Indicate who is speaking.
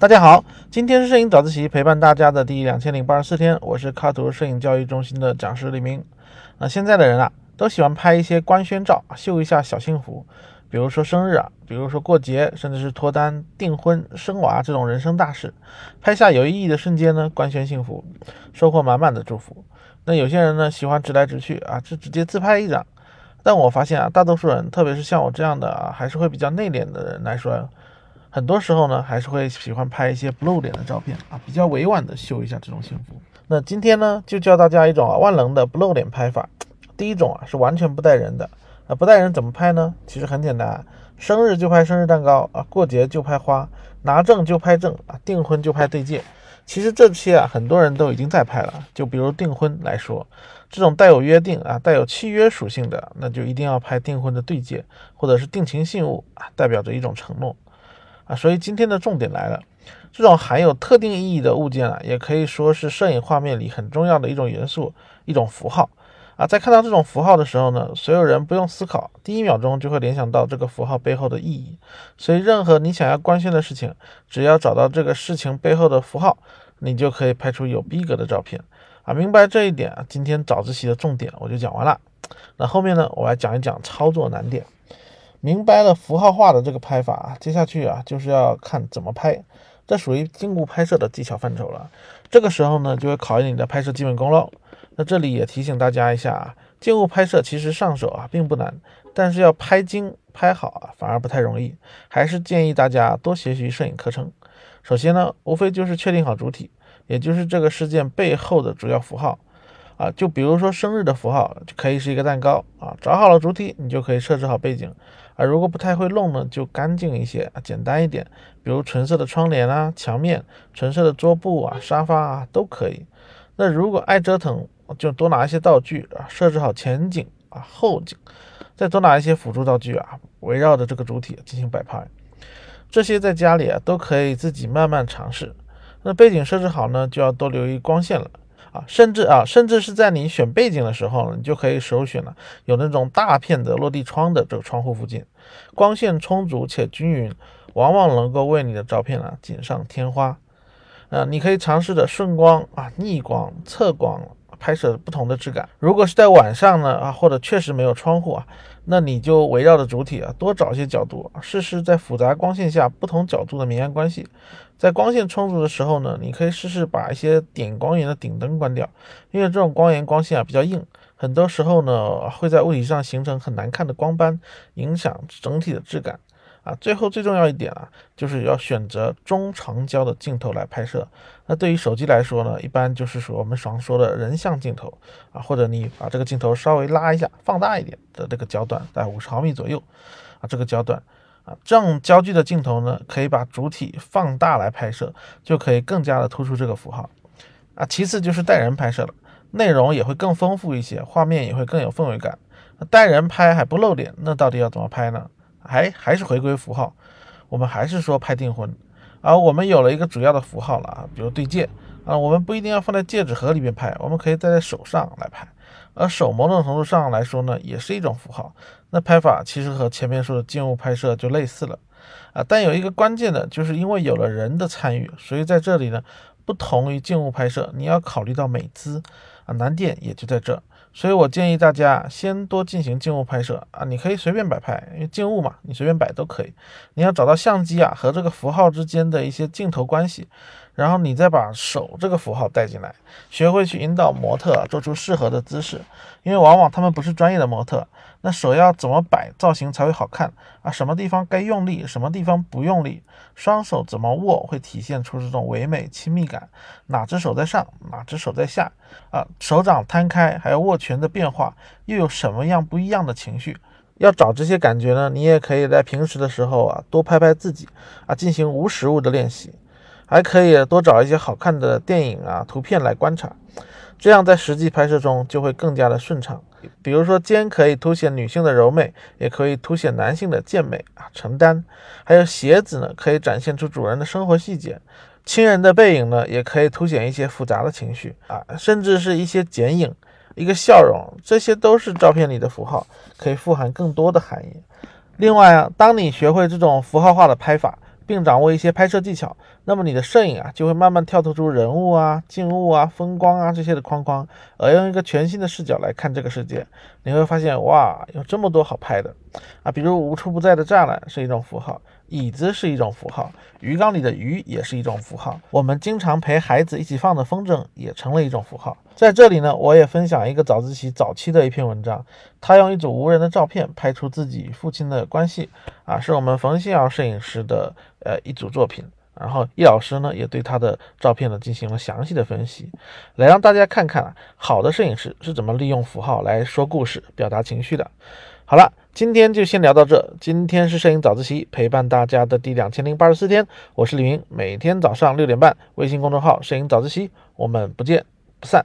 Speaker 1: 大家好，今天是摄影早自习陪伴大家的第两千零八十四天，我是卡图摄影教育中心的讲师李明。那现在的人啊，都喜欢拍一些官宣照，秀一下小幸福，比如说生日啊，比如说过节，甚至是脱单、订婚、生娃这种人生大事，拍下有意义的瞬间呢，官宣幸福，收获满满的祝福。那有些人呢，喜欢直来直去啊，就直接自拍一张。但我发现啊，大多数人，特别是像我这样的啊，还是会比较内敛的人来说。很多时候呢，还是会喜欢拍一些不露脸的照片啊，比较委婉的秀一下这种幸福。那今天呢，就教大家一种啊万能的不露脸拍法。第一种啊是完全不带人的啊，不带人怎么拍呢？其实很简单，生日就拍生日蛋糕啊，过节就拍花，拿证就拍证啊，订婚就拍对戒。其实这些啊，很多人都已经在拍了。就比如订婚来说，这种带有约定啊、带有契约属性的，那就一定要拍订婚的对戒，或者是定情信物啊，代表着一种承诺。啊，所以今天的重点来了，这种含有特定意义的物件啊，也可以说是摄影画面里很重要的一种元素，一种符号啊。在看到这种符号的时候呢，所有人不用思考，第一秒钟就会联想到这个符号背后的意义。所以，任何你想要官宣的事情，只要找到这个事情背后的符号，你就可以拍出有逼格的照片啊。明白这一点啊，今天早自习的重点我就讲完了。那后面呢，我来讲一讲操作难点。明白了符号化的这个拍法啊，接下去啊就是要看怎么拍，这属于静物拍摄的技巧范畴了。这个时候呢，就会考验你的拍摄基本功喽。那这里也提醒大家一下啊，静物拍摄其实上手啊并不难，但是要拍精拍好啊反而不太容易，还是建议大家多学习摄影课程。首先呢，无非就是确定好主体，也就是这个事件背后的主要符号。啊，就比如说生日的符号，就可以是一个蛋糕啊。找好了主体，你就可以设置好背景啊。如果不太会弄呢，就干净一些啊，简单一点，比如纯色的窗帘啊、墙面、纯色的桌布啊、沙发啊都可以。那如果爱折腾，就多拿一些道具啊，设置好前景啊、后景，再多拿一些辅助道具啊，围绕着这个主体进行摆拍。这些在家里啊都可以自己慢慢尝试。那背景设置好呢，就要多留意光线了。啊，甚至啊，甚至是在你选背景的时候呢，你就可以首选了有那种大片的落地窗的这个窗户附近，光线充足且均匀，往往能够为你的照片啊锦上添花。啊，你可以尝试着顺光啊、逆光、侧光拍摄不同的质感。如果是在晚上呢啊，或者确实没有窗户啊，那你就围绕着主体啊多找一些角度，试试在复杂光线下不同角度的明暗关系。在光线充足的时候呢，你可以试试把一些点光源的顶灯关掉，因为这种光源光线啊比较硬，很多时候呢会在物体上形成很难看的光斑，影响整体的质感啊。最后最重要一点啊，就是要选择中长焦的镜头来拍摄。那对于手机来说呢，一般就是说我们常说的人像镜头啊，或者你把这个镜头稍微拉一下，放大一点的这个焦段在五十毫米左右啊，这个焦段啊。这样焦距的镜头呢，可以把主体放大来拍摄，就可以更加的突出这个符号啊。其次就是带人拍摄了，内容也会更丰富一些，画面也会更有氛围感。带人拍还不露脸，那到底要怎么拍呢？还还是回归符号，我们还是说拍订婚。而我们有了一个主要的符号了啊，比如对戒啊，我们不一定要放在戒指盒里面拍，我们可以戴在手上来拍。而手某种程度上来说呢，也是一种符号。那拍法其实和前面说的静物拍摄就类似了啊，但有一个关键的，就是因为有了人的参与，所以在这里呢，不同于静物拍摄，你要考虑到美姿啊，难点也就在这。所以我建议大家先多进行静物拍摄啊，你可以随便摆拍，因为静物嘛，你随便摆都可以。你要找到相机啊和这个符号之间的一些镜头关系。然后你再把手这个符号带进来，学会去引导模特做出适合的姿势，因为往往他们不是专业的模特，那手要怎么摆造型才会好看啊？什么地方该用力，什么地方不用力？双手怎么握会体现出这种唯美亲密感？哪只手在上，哪只手在下？啊，手掌摊开还有握拳的变化，又有什么样不一样的情绪？要找这些感觉呢？你也可以在平时的时候啊，多拍拍自己啊，进行无实物的练习。还可以多找一些好看的电影啊、图片来观察，这样在实际拍摄中就会更加的顺畅。比如说肩可以凸显女性的柔美，也可以凸显男性的健美啊、承担。还有鞋子呢，可以展现出主人的生活细节。亲人的背影呢，也可以凸显一些复杂的情绪啊，甚至是一些剪影、一个笑容，这些都是照片里的符号，可以富含更多的含义。另外啊，当你学会这种符号化的拍法，并掌握一些拍摄技巧，那么你的摄影啊就会慢慢跳脱出人物啊、静物啊、风光啊这些的框框，而用一个全新的视角来看这个世界。你会发现，哇，有这么多好拍的啊！比如无处不在的栅栏是一种符号，椅子是一种符号，鱼缸里的鱼也是一种符号。我们经常陪孩子一起放的风筝也成了一种符号。在这里呢，我也分享一个早自习早期的一篇文章，他用一组无人的照片拍出自己父亲的关系啊，是我们冯新尧摄影师的呃一组作品。然后易老师呢也对他的照片呢进行了详细的分析，来让大家看看啊，好的摄影师是怎么利用符号来说故事、表达情绪的。好了，今天就先聊到这。今天是摄影早自习陪伴大家的第两千零八十四天，我是李明，每天早上六点半，微信公众号“摄影早自习”，我们不见。不散。